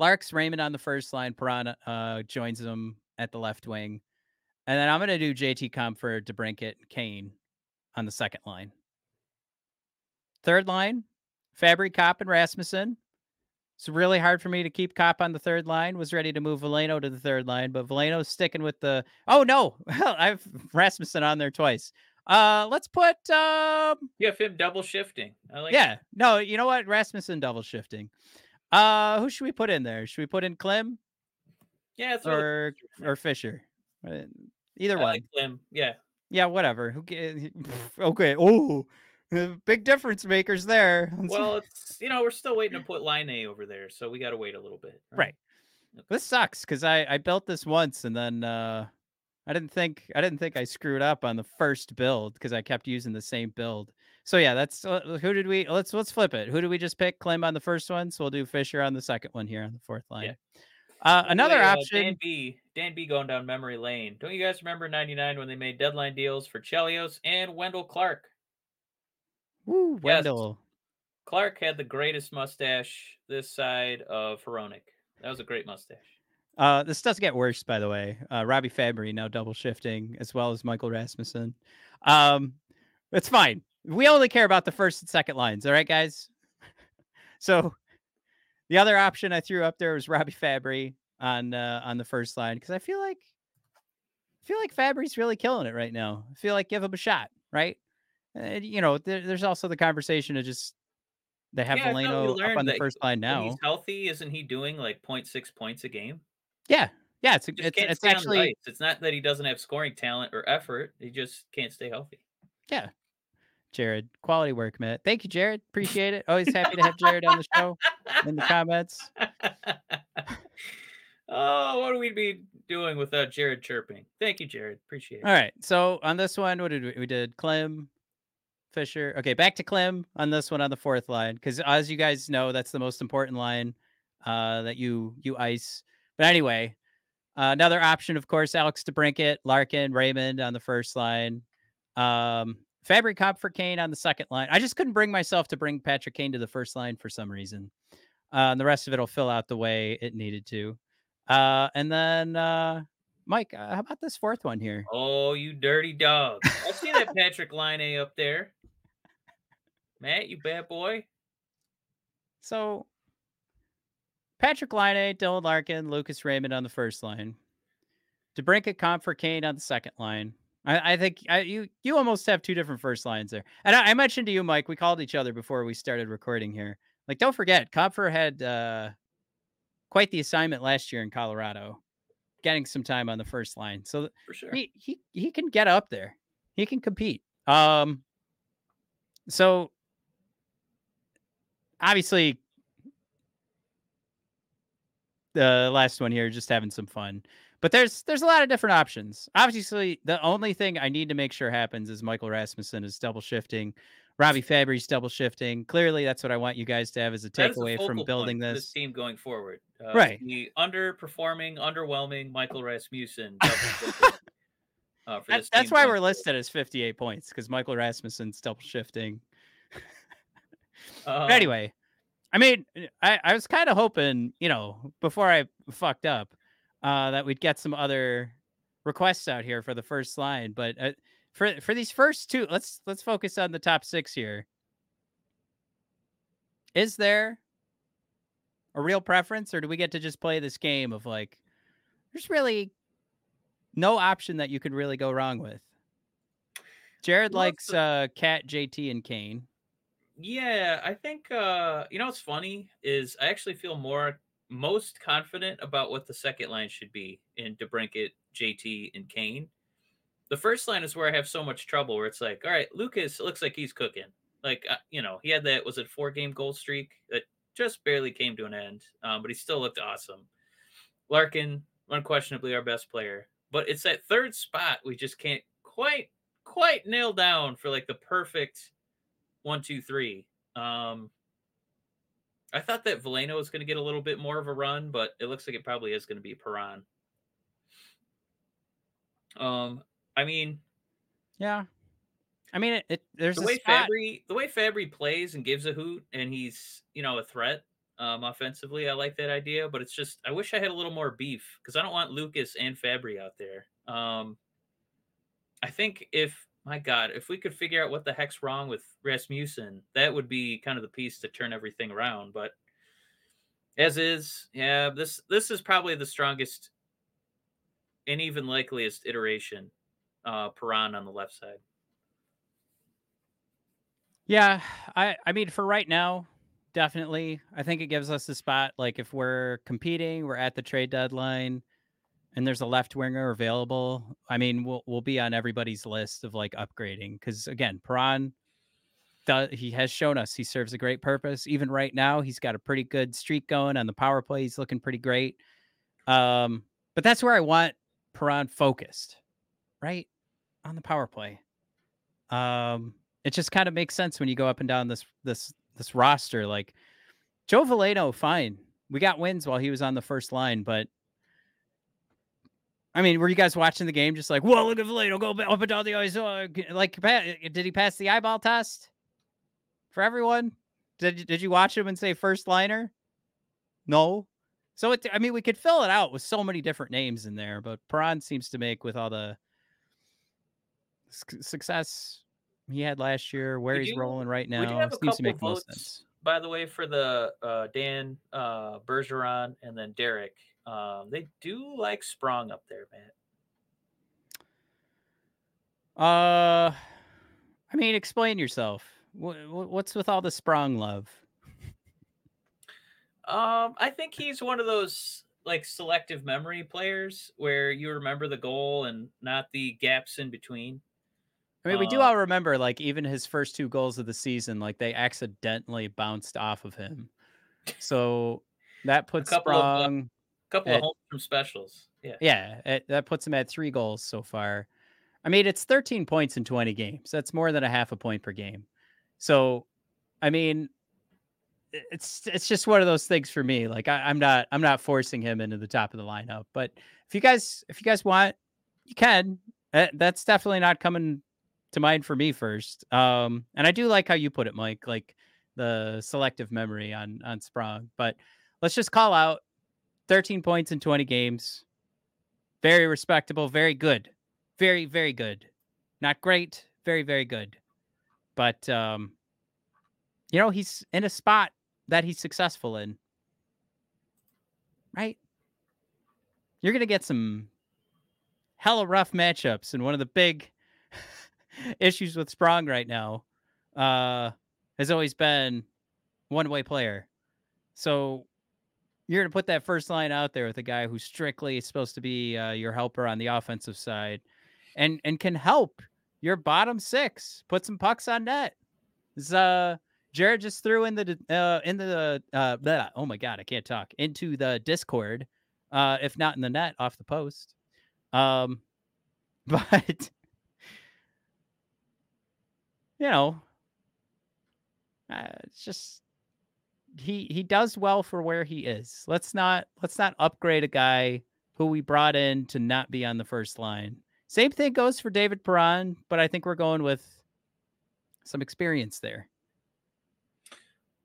Lark's Raymond on the first line. Perron uh, joins him at the left wing. And then I'm going to do JT Compher, DeBrincat, Kane on the second line. Third line, Fabbri, Copp, and Rasmussen. It's really hard for me to keep Copp on the third line. Was ready to move Veleno to the third line, but Veleno's sticking with the. Oh no, [LAUGHS] I've Rasmussen on there twice. Uh, let's put um, have him double shifting. I like yeah, no, you know what? Rasmussen double shifting. Uh, who should we put in there? Should we put in Klim Yeah, or Fischer or Fischer? Uh, Either I one. like him. Yeah. Yeah, whatever. Who [LAUGHS] Okay. Oh, [LAUGHS] big difference makers there. [LAUGHS] Well, it's you know we're still waiting to put Laine over there, so we got to wait a little bit. Right. this sucks because I I built this once and then uh I didn't think I didn't think I screwed up on the first build because I kept using the same build. So yeah, that's uh, who did we let's let's flip it. Who did we just pick? Klim on the first one, so we'll do Fischer on the second one here on the fourth line. Uh, By the another uh, option. Dan B. Dan B. going down memory lane. Don't you guys remember '99 when they made deadline deals for Chelios and Wendell Clark? Woo, Yes. Wendell. Clark had the greatest mustache this side of Veronic. That was a great mustache. Uh, this does get worse, by the way. Uh, Robbie Fabbri now double shifting, as well as Michael Rasmussen. Um, it's fine. We only care about the first and second lines. All right, guys. [LAUGHS] so the other option I threw up there was Robbie Fabbri on uh, on the first line because I feel like I feel like Fabbri's really killing it right now. I feel like give him a shot, right? And, you know, there, there's also the conversation of just they have Yeah, Veleno up on the first line now. he's healthy, isn't he doing like 0.6 points a game? Yeah, yeah. It's it's it's stay on the actually. It's not that he doesn't have scoring talent or effort. He just can't stay healthy. Yeah. Jared, quality work, Matt. Thank you, Jared. [LAUGHS] Appreciate it. Always happy to have Jared on the show in the [LAUGHS] comments. [LAUGHS] oh, what would we be doing without Jared chirping? Thank you, Jared. Appreciate it. All right. So on this one, what did we, we did? Klim, Fischer. Okay, back to Klim on this one on the fourth line because as you guys know, that's the most important line uh, that you you ice. But anyway, uh, another option, of course, Alex DeBrincat, Larkin, Raymond on the first line. Um, Fabbri Comp for Kane on the second line. I just couldn't bring myself to bring Patrick Kane to the first line for some reason. Uh, and the rest of it will fill out the way it needed to. Uh, and then uh, Mike, uh, how about this fourth one here? Oh, you dirty dog. I see that Patrick Laine up there. Matt, you bad boy. So Patrick Laine, Dylan Larkin, Lucas Raymond on the first line. DeBrincat comp for Kane on the second line. I, I think I, you you almost have two different first lines there. And I, I mentioned to you, Mike, we called each other before we started recording here. Like, don't forget, Compher had uh, quite the assignment last year in Colorado, getting some time on the first line. So For sure. he he he can get up there. He can compete. Um so obviously the last one here just having some fun. But there's there's a lot of different options. Obviously, the only thing I need to make sure happens is Michael Rasmussen is double shifting. Robbie Fabbri's double shifting. Clearly, that's what I want you guys to have as a That is the takeaway from building for this. team going forward. Uh, Right. The underperforming, underwhelming Michael Rasmussen. uh, this that's team why we're listed as 58 points because Michael Rasmussen's double shifting. [LAUGHS] But anyway, I mean, I, I was kind of hoping, you know, before I fucked up, uh, that we'd get some other requests out here for the first line. But uh, for for these first two, let's let's focus on the top six here. Is there a real preference, or do we get to just play this game of like, there's really no option that you could really go wrong with? Jared likes uh, Cat, JT, and Kane. Yeah, I think uh you know what's funny is I actually feel more most confident about what the second line should be in DeBrincat, JT, and Kane. The first line is where I have so much trouble where it's like, all right, Lucas looks like he's cooking. Like uh, you know, he had that was it four game goal streak that just barely came to an end, um, but he still looked awesome. Larkin, unquestionably our best player, but it's that third spot we just can't quite quite nail down for like the perfect one, two, three. Um, I thought that Veleno was going to get a little bit more of a run, but it looks like it probably is going to be Perron. Um, I mean, Yeah. I mean, it, it there's the way spot. Fabbri, the way Fabbri plays and gives a hoot, and he's you know a threat um, offensively. I like that idea, but it's just I wish I had a little more beef because I don't want Lucas and Fabbri out there. Um, I think if my God, if we could figure out what the heck's wrong with Rasmussen, that would be kind of the piece to turn everything around. But as is, yeah, this this is probably the strongest and even likeliest iteration. Uh, Perron on the left side. Yeah, I I mean for right now, definitely. I think it gives us a spot like if we're competing, we're at the trade deadline and there's a left winger available. I mean, we'll we'll be on everybody's list of like upgrading cuz again, Perron does he has shown us he serves a great purpose. Even right now, he's got a pretty good streak going on the power play. He's looking pretty great. Um, but that's where I want Perron focused, right? On the power play. Um, it just kind of makes sense when you go up and down this this this roster. Like Joe Veleno, fine. we got wins while he was on the first line, but I mean, were you guys watching the game just like, whoa, look at Veleno go up and down the ice? Uh, like, did he pass the eyeball test for everyone? Did, did you watch him and say first liner? No. So, it, I mean, we could fill it out with so many different names in there, but Perron seems to make with all the success he had last year, where he's rolling right now, seems to make most sense. By the way, for the uh, Dan uh, Bergeron and then Derek, um, they do like Sprong up there, man. Uh, I mean, explain yourself. What's with all the Sprong love? Um, I think he's one of those like selective memory players where you remember the goal and not the gaps in between. I mean, we do uh all remember like even his first two goals of the season, like they accidentally bounced off of him. So that puts Sprong. Of, uh, couple at, of home from specials. Yeah. Yeah. It, that puts him at three goals so far. I mean, it's 13 points in 20 games. That's more than a half a point per game. So, I mean, it's it's just one of those things for me. Like I, am not I'm not forcing him into the top of the lineup. But if you guys if you guys want, you can. That, that's definitely not coming to mind for me first. Um, and I do like how you put it, Mike. Like the selective memory on on Sprong. But let's just call out 13 points in 20 games. Very respectable, very good. Very, very good. Not great, very, very good. But um, you know, he's in a spot that he's successful in. Right? You're gonna get some hella rough matchups, and one of the big [LAUGHS] issues with Sprong right now uh, has always been one way player. So you're going to put that first line out there with a guy who's strictly supposed to be uh, your helper on the offensive side and and can help your bottom six put some pucks on net. Uh, Jared just threw in the uh, in the uh, oh my god, I can't talk into the Discord, uh, if not in the net off the post. Um, [LAUGHS] but you know, uh, it's just he he does well for where he is. Let's not let's not upgrade a guy who we brought in to not be on the first line. Same thing goes for David Perron, but I think we're going with some experience there.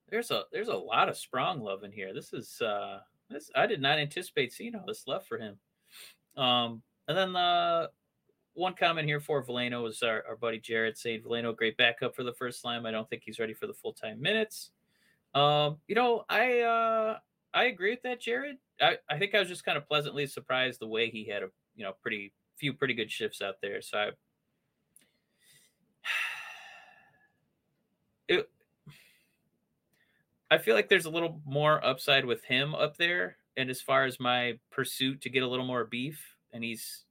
There's a there's a lot of Sprong love in here. This is uh this I did not anticipate seeing all this love for him. Um and then the one comment here for Veleno was our, our buddy Jared saying Veleno great backup for the first line. I don't think he's ready for the full time minutes. Um, you know, I uh I agree with that, Jared. I, I think I was just kind of pleasantly surprised the way he had a you know pretty few pretty good shifts out there. So I [SIGHS] it I feel like there's a little more upside with him up there. And as far as my pursuit to get a little more beef, and he's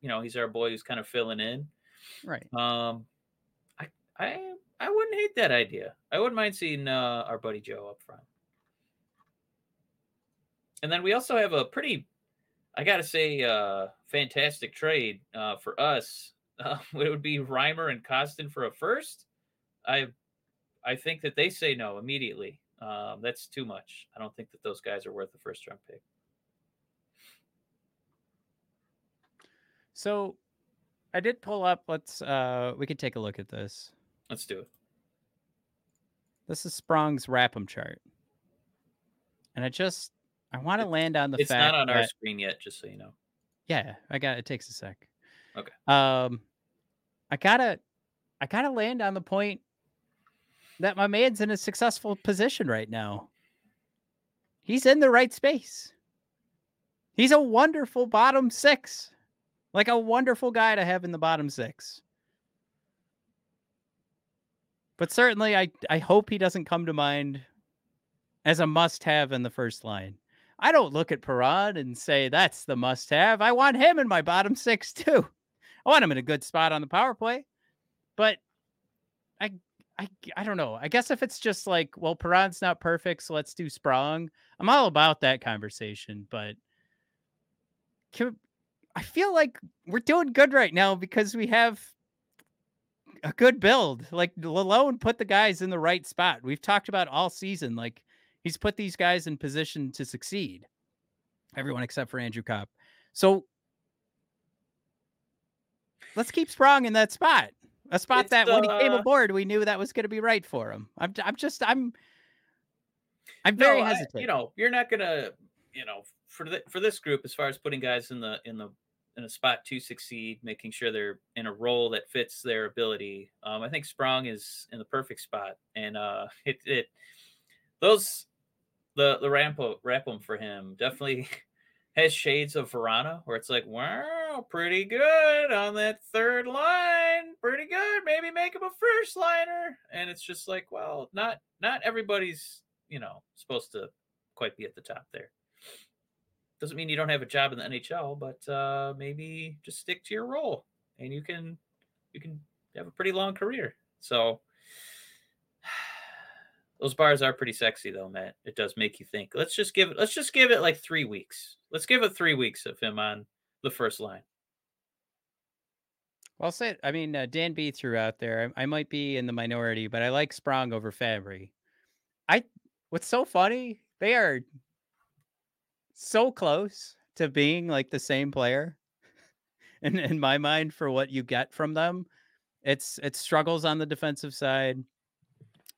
you know, he's our boy who's kind of filling in. Right. Um I I I wouldn't hate that idea. I wouldn't mind seeing uh, our buddy Joe up front. And then we also have a pretty, I got to say, uh, fantastic trade uh, for us. [LAUGHS] Uh, it would be Reimer and Kostin for a first. I, I think that they say no immediately. Um, that's too much. I don't think that those guys are worth the first round pick. So, I did pull up. Let's. Uh, we could take a look at this. Let's do it. This is Sprong's RAPM chart. And I just I want to land on the it's fact not on that, our screen yet, just so you know. Yeah, I got it takes a sec. Okay. Um I gotta I gotta land on the point that my man's in a successful position right now. He's in the right space. He's a wonderful bottom six. Like a wonderful guy to have in the bottom six. But certainly, I, I hope he doesn't come to mind as a must have in the first line. I don't look at Perron and say that's the must have. I want him in my bottom six too. I want him in a good spot on the power play. But I I I don't know. I guess if it's just like, well, Perron's not perfect, so let's do Sprong. I'm all about that conversation, but can, I feel like we're doing good right now because we have a good build. Like Lalonde put the guys in the right spot. We've talked about all season. Like He's put these guys in position to succeed. Everyone except for Andrew Copp. So let's keep Sprong in that spot. A spot It's, that when he came aboard, we knew that was going to be right for him. I'm, I'm just, I'm, I'm very No, I- hesitant. you know, you're not gonna, you know, for the for this group, as far as putting guys in the in the in a spot to succeed, making sure they're in a role that fits their ability. Um, I think Sprong is in the perfect spot, and uh, [LAUGHS] it it those the the ramp ramp for him definitely [LAUGHS] has shades of Verana, where it's like, wow, pretty good on that third line, pretty good. Maybe make him a first liner, and it's just like, well, not not everybody's you know supposed to quite be at the top there. Doesn't mean you don't have a job in the NHL, but uh, maybe just stick to your role, and you can you can have a pretty long career. So [SIGHS] those bars are pretty sexy though, Matt. It does make you think. Let's just give it let's just give it like 3 weeks. Let's give it 3 weeks of him on the first line. Well said. I mean, uh, Dan B threw out there. I, I might be in the minority, but I like Sprong over Fabbri. I. What's so funny? They are so close to being like the same player. [LAUGHS] In in my mind, for what you get from them, it's it struggles on the defensive side,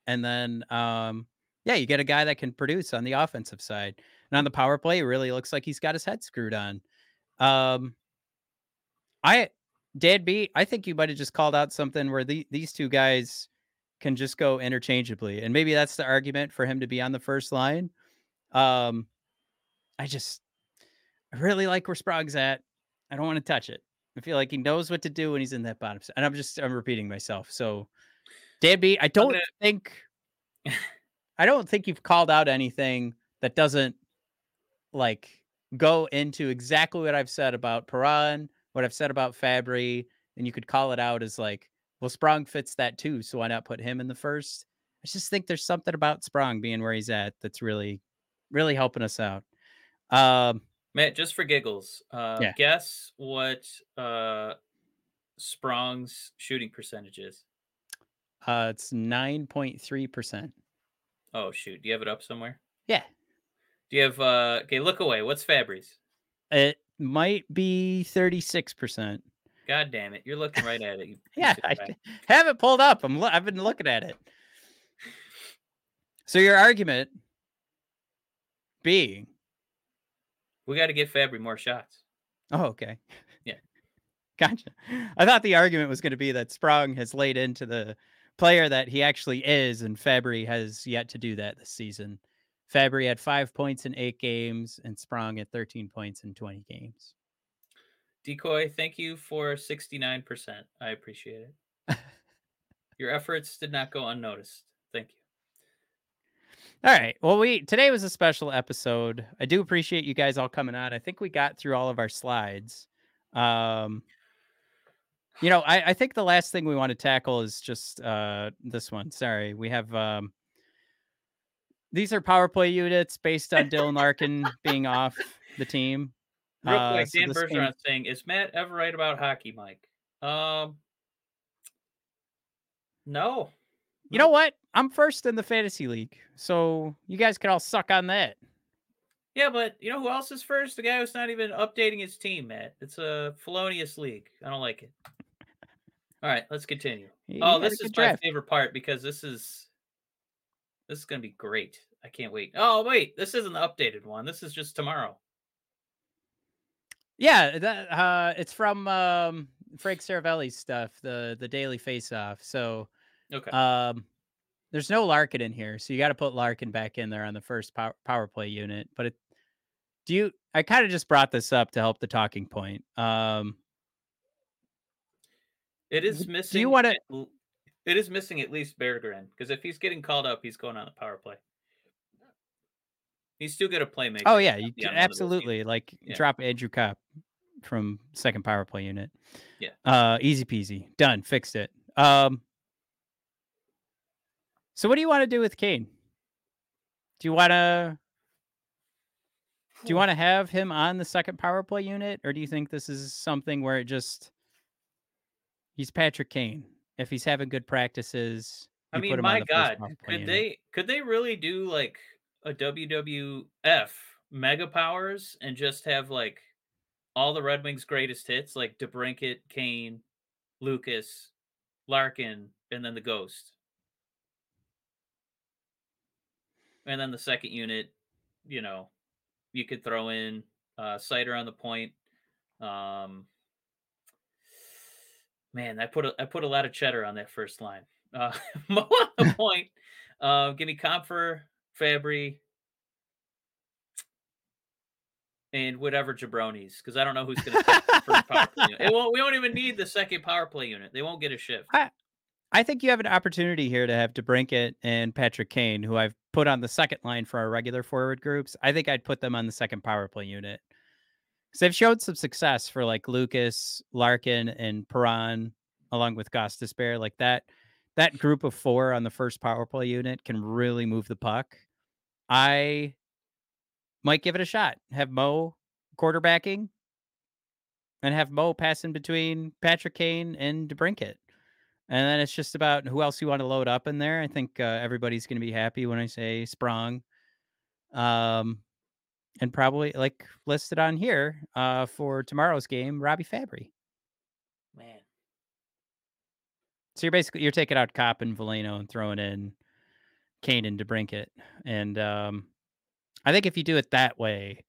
and then um yeah, you get a guy that can produce on the offensive side, and on the power play, it really looks like he's got his head screwed on. Um, I Dad B, I think you might have just called out something where the, these two guys can just go interchangeably. And maybe that's the argument for him to be on the first line. Um, I just I really like where Sprong's at. I don't want to touch it. I feel like he knows what to do when he's in that bottom. And I'm just I'm repeating myself. So Dad I don't gonna- think [LAUGHS] I don't think you've called out anything that doesn't like go into exactly what I've said about Perron, what I've said about Fabbri, and you could call it out as like, well, Sprong fits that too, so why not put him in the first? I just think there's something about Sprong being where he's at that's really, really helping us out. Um, Matt, just for giggles, uh, Yeah. guess what uh, Sprong's shooting percentage is? uh, it's nine point three percent. Oh shoot, do you have it up somewhere? Yeah, Do you have uh okay, look away. What's Fabbri's? it might be thirty six percent. God damn it. You're looking right at it. [LAUGHS] Yeah, I [LAUGHS] have it pulled up. I'm. Lo- I've been looking at it. [LAUGHS] So your argument being, we got to give Fabbri more shots. oh, okay, Yeah. [LAUGHS] gotcha. I thought the argument was going to be that Sprong has laid into the player that he actually is, and Fabbri has yet to do that this season. Fabbri had five points in eight games, and Sprong at 13 points in 20 games. Decoy, thank you for 69%. I appreciate it. [LAUGHS] Your efforts did not go unnoticed. Thank you. All right. Well, we today was a special episode. I do appreciate you guys all coming on. I think we got through all of our slides. Um, you know, I, I think the last thing we want to tackle is just uh this one. Sorry, we have um these are power play units based on Dylan Larkin being off the team. Real Uh, quick, so Dan this Bergeron saying, "Is Matt ever right about hockey, Mike?" Um, no. You know what? I'm first in the fantasy league, so you guys can all suck on that. Yeah, but you know who else is first? The guy who's not even updating his team, Matt. It's a felonious league. I don't like it. All right, let's continue. You- oh, this is my draft. favorite part because this is this is gonna be great. I can't wait. Oh wait, this isn't the updated one. This is just tomorrow. Yeah, that uh it's from um Frank Seravalli's stuff, the the daily face off. So Okay. um there's no Larkin in here, so you got to put Larkin back in there on the first power, power play unit. But it, do you? I kind of just brought this up to help the talking point. Um, it is do missing. you wanna- at It is missing at least Berggren because if he's getting called up, he's going on the power play. He's still good at playmaking. oh yeah, you be c- on one of those units. absolutely like Yeah. drop Andrew Copp from second power play unit. Yeah. uh, easy peasy, done, fixed it. Um, so what do you want to do with Kane? Do you want to? Do you want to have him on the second power play unit, or do you think this is something where it just he's Patrick Kane? If he's having good practices, I mean, put him on my God, could unit. they could they really do like a WWF Mega Powers and just have like all the Red Wings' greatest hits, like DeBrincat, Kane, Lucas, Larkin, and then the Ghost. And then the second unit, you know, you could throw in uh Seider on the point. Um man, I put a, I put a lot of cheddar on that first line. Uh [LAUGHS] Mo on the [LAUGHS] point. Uh give me Compher, Fabbri, and whatever jabronis, because I don't know who's going to first power play unit. [LAUGHS] Won't, we won't even need the second power play unit. They won't get a shift. I, I think you have an opportunity here to have DeBrincat and Patrick Kane, who I've put on the second line for our regular forward groups. I think I'd put them on the second power play unit because they've showed some success for like Lucas, Larkin, and Perron, along with Gostisbehere. Like that, that group of four on the first power play unit can really move the puck. I might give it a shot. Have Mo quarterbacking and have Mo passing between Patrick Kane and DeBrincat. And then it's just about who else you want to load up in there. I think uh, everybody's going to be happy when I say Sprong. Um, and probably like listed on here uh, for tomorrow's game, Robbie Fabbri. Man. So you're basically you're taking out Copp and Veleno and throwing in Kane and DeBrincat. And um, I think if you do it that way,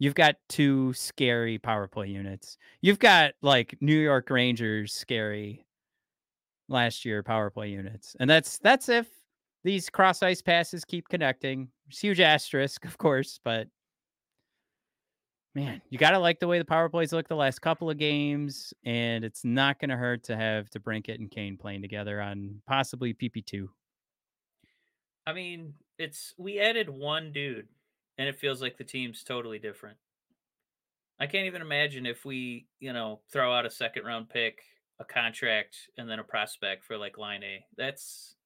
you've got two scary power play units. You've got like New York Rangers scary last year power play units. And that's that's if these cross ice passes keep connecting. It's huge asterisk, [LAUGHS] of course, but man, you gotta like the way the power plays look the last couple of games, and it's not gonna hurt to have DeBrincat and Kane playing together on possibly PP2. I mean, it's we added one dude and it feels like the team's totally different. I can't even imagine if we, you know, throw out a second round pick, a contract, and then a prospect for like Laine. That's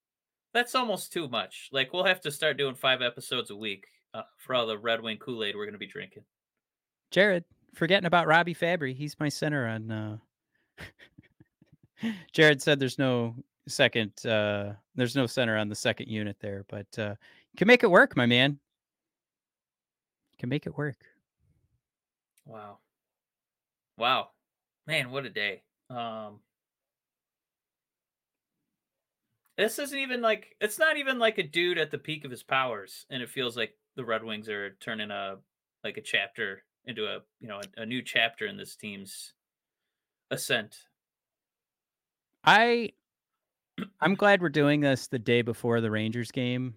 that's almost too much. Like we'll have to start doing five episodes a week uh, for all the Red Wing Kool Aid we're going to be drinking. Jared, forgetting about Robbie Fabbri, he's my center on. Uh... [LAUGHS] Jared said there's no second, uh there's no center on the second unit there, but uh you can make it work, my man can make it work. Wow. Wow. Man, what a day. Um This isn't even like it's not even like a dude at the peak of his powers and it feels like the Red Wings are turning a like a chapter into a, you know, a, a new chapter in this team's ascent. I I'm glad we're doing this the day before the Rangers game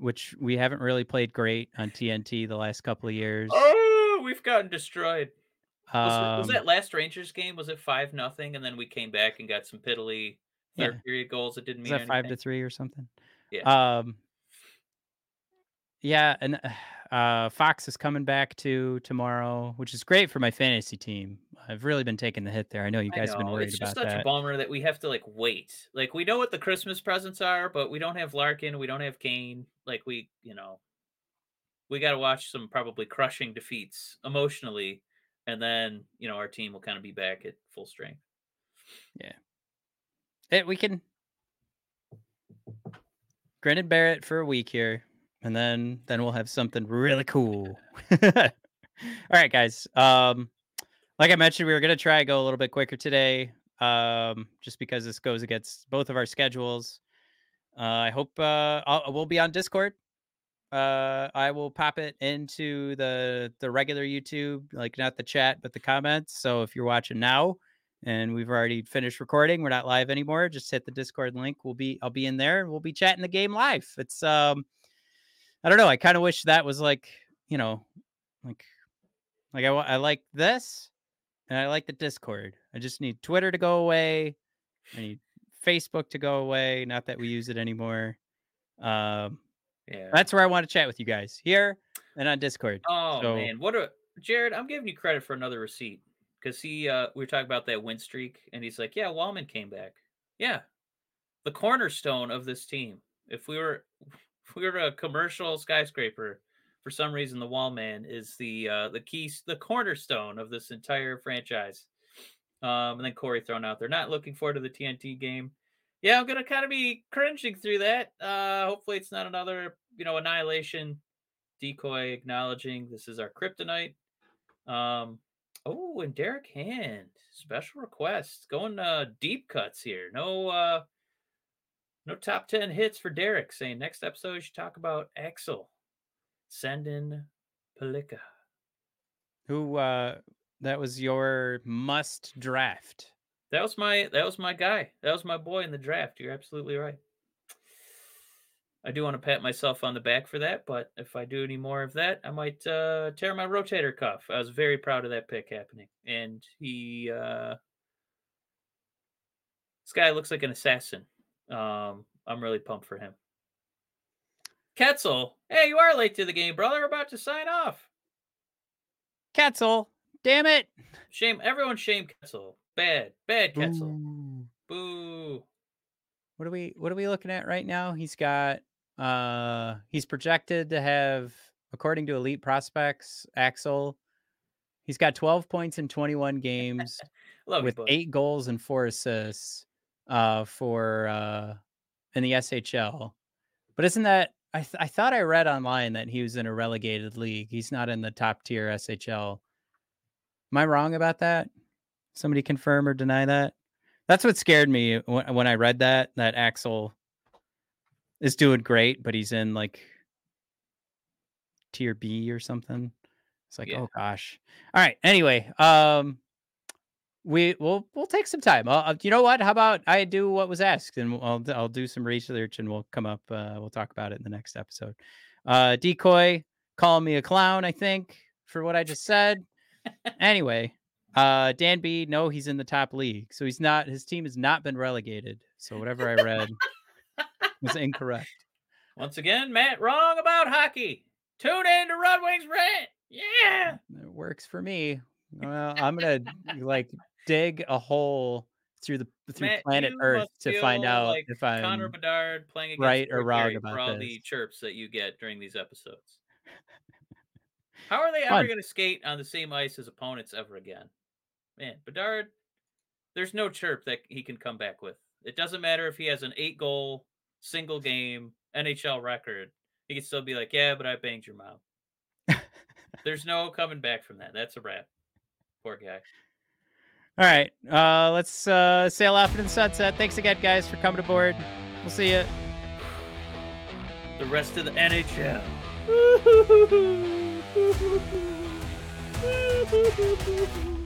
which we haven't really played great on TNT the last couple of years. Oh, we've gotten destroyed. Was, Um, was that last Rangers game? Was it five nothing, and then we came back and got some piddly third Yeah. period goals that didn't is mean that five to three or something? Yeah. Um, yeah, and uh, Fox is coming back to tomorrow, which is great for my fantasy team. I've really been taking the hit there. I know you guys have been know, worried it's just such that. a bummer that we have to like wait. Like we know what the Christmas presents are, but we don't have Larkin, we don't have Kane. Like we, you know, we got to watch some probably crushing defeats emotionally, and then you know our team will kind of be back at full strength. Eh, we can grin and it for a week here, and then then we'll have something really cool. [LAUGHS] All right, guys. Um, like I mentioned, we were gonna try go a little bit quicker today, um, just because this goes against both of our schedules. Uh, I hope uh, I'll, we'll be on Discord. Uh, I will pop it into the the regular YouTube, like not the chat, but the comments. So if you're watching now, and we've already finished recording. We're not live anymore. Just hit the Discord link. We'll be I'll be in there and we'll be chatting the game live. It's um I don't know. I kind of wish that was like, you know, like like I I like this and I like the Discord. I just need Twitter to go away. I need Facebook to go away, not that we use it anymore. Um Yeah. that's where I want to chat with you guys. Here and on Discord. Oh So- man, what a Jared! I'm giving you credit for another receipt because he uh we were talking about that win streak, and he's like, "Yeah, Walman came back. Yeah, the cornerstone of this team. If we were if we were a commercial skyscraper, for some reason, the Walman is the uh the key, the cornerstone of this entire franchise." Um, and then Corey thrown out there. Not looking forward to the TNT game. Yeah, I'm gonna kind of be cringing through that. Uh, hopefully, it's not another you know annihilation decoy acknowledging this is our kryptonite. Um, oh, and Derek Hand special request going uh deep cuts here. No, uh, no top ten hits for Derek. Saying next episode you should talk about Axel. Send in Palika. Who uh that was your must draft. That was my that was my guy. That was my boy in the draft. You're absolutely right. I do want to pat myself on the back for that, but if I do any more of that, I might uh, tear my rotator cuff. I was very proud of that pick happening, and he uh, this guy looks like an assassin. Um, I'm really pumped for him. Ketzel, hey, you are late to the game, brother. We're about to sign off. Ketzel, damn it! Shame everyone. Shame Ketzel. Bad, bad Ketzel. Boo. What are we what are we looking at right now? He's got uh he's projected to have according to elite prospects, Axel. He's got 12 points in 21 games [LAUGHS] with you, eight goals and four assists uh for uh in the SHL. But isn't that I th- I thought I read online that he was in a relegated league. He's not in the top tier SHL. Am I wrong about that? Somebody confirm or deny that? That's what scared me when, when I read that that Axel is doing great, but he's in like tier B or something. It's like, Yeah. oh gosh. All right. Anyway, um, we we'll we'll take some time. Uh, you know what? How about I do what was asked, and I'll I'll do some research, and we'll come up. Uh, we'll talk about it in the next episode. Uh, decoy call me a clown. I think for what I just said. [LAUGHS] anyway, uh, Dan B. No, he's in the top league, so he's not. His team has not been relegated. So whatever I read was incorrect. Once again, Matt wrong about hockey. Tune in to Red Wings Rant. Yeah. It works for me. Well, I'm gonna like dig a hole through the through Matt, planet Earth to find out like if I'm Connor Bedard playing against right or wrong about for all the chirps that you get during these episodes. [LAUGHS] How are they ever going to skate on the same ice as opponents ever again? Man, Bedard, there's no chirp that he can come back with. It doesn't matter if he has an eight goal single game NHL record. He can still be like, yeah, but I banged your mom. [LAUGHS] There's no coming back from that. That's a wrap. Poor guy. All right, uh, let's uh, sail off into the sunset. Thanks again, guys, for coming aboard. We'll see you. The rest of the NHL. [LAUGHS]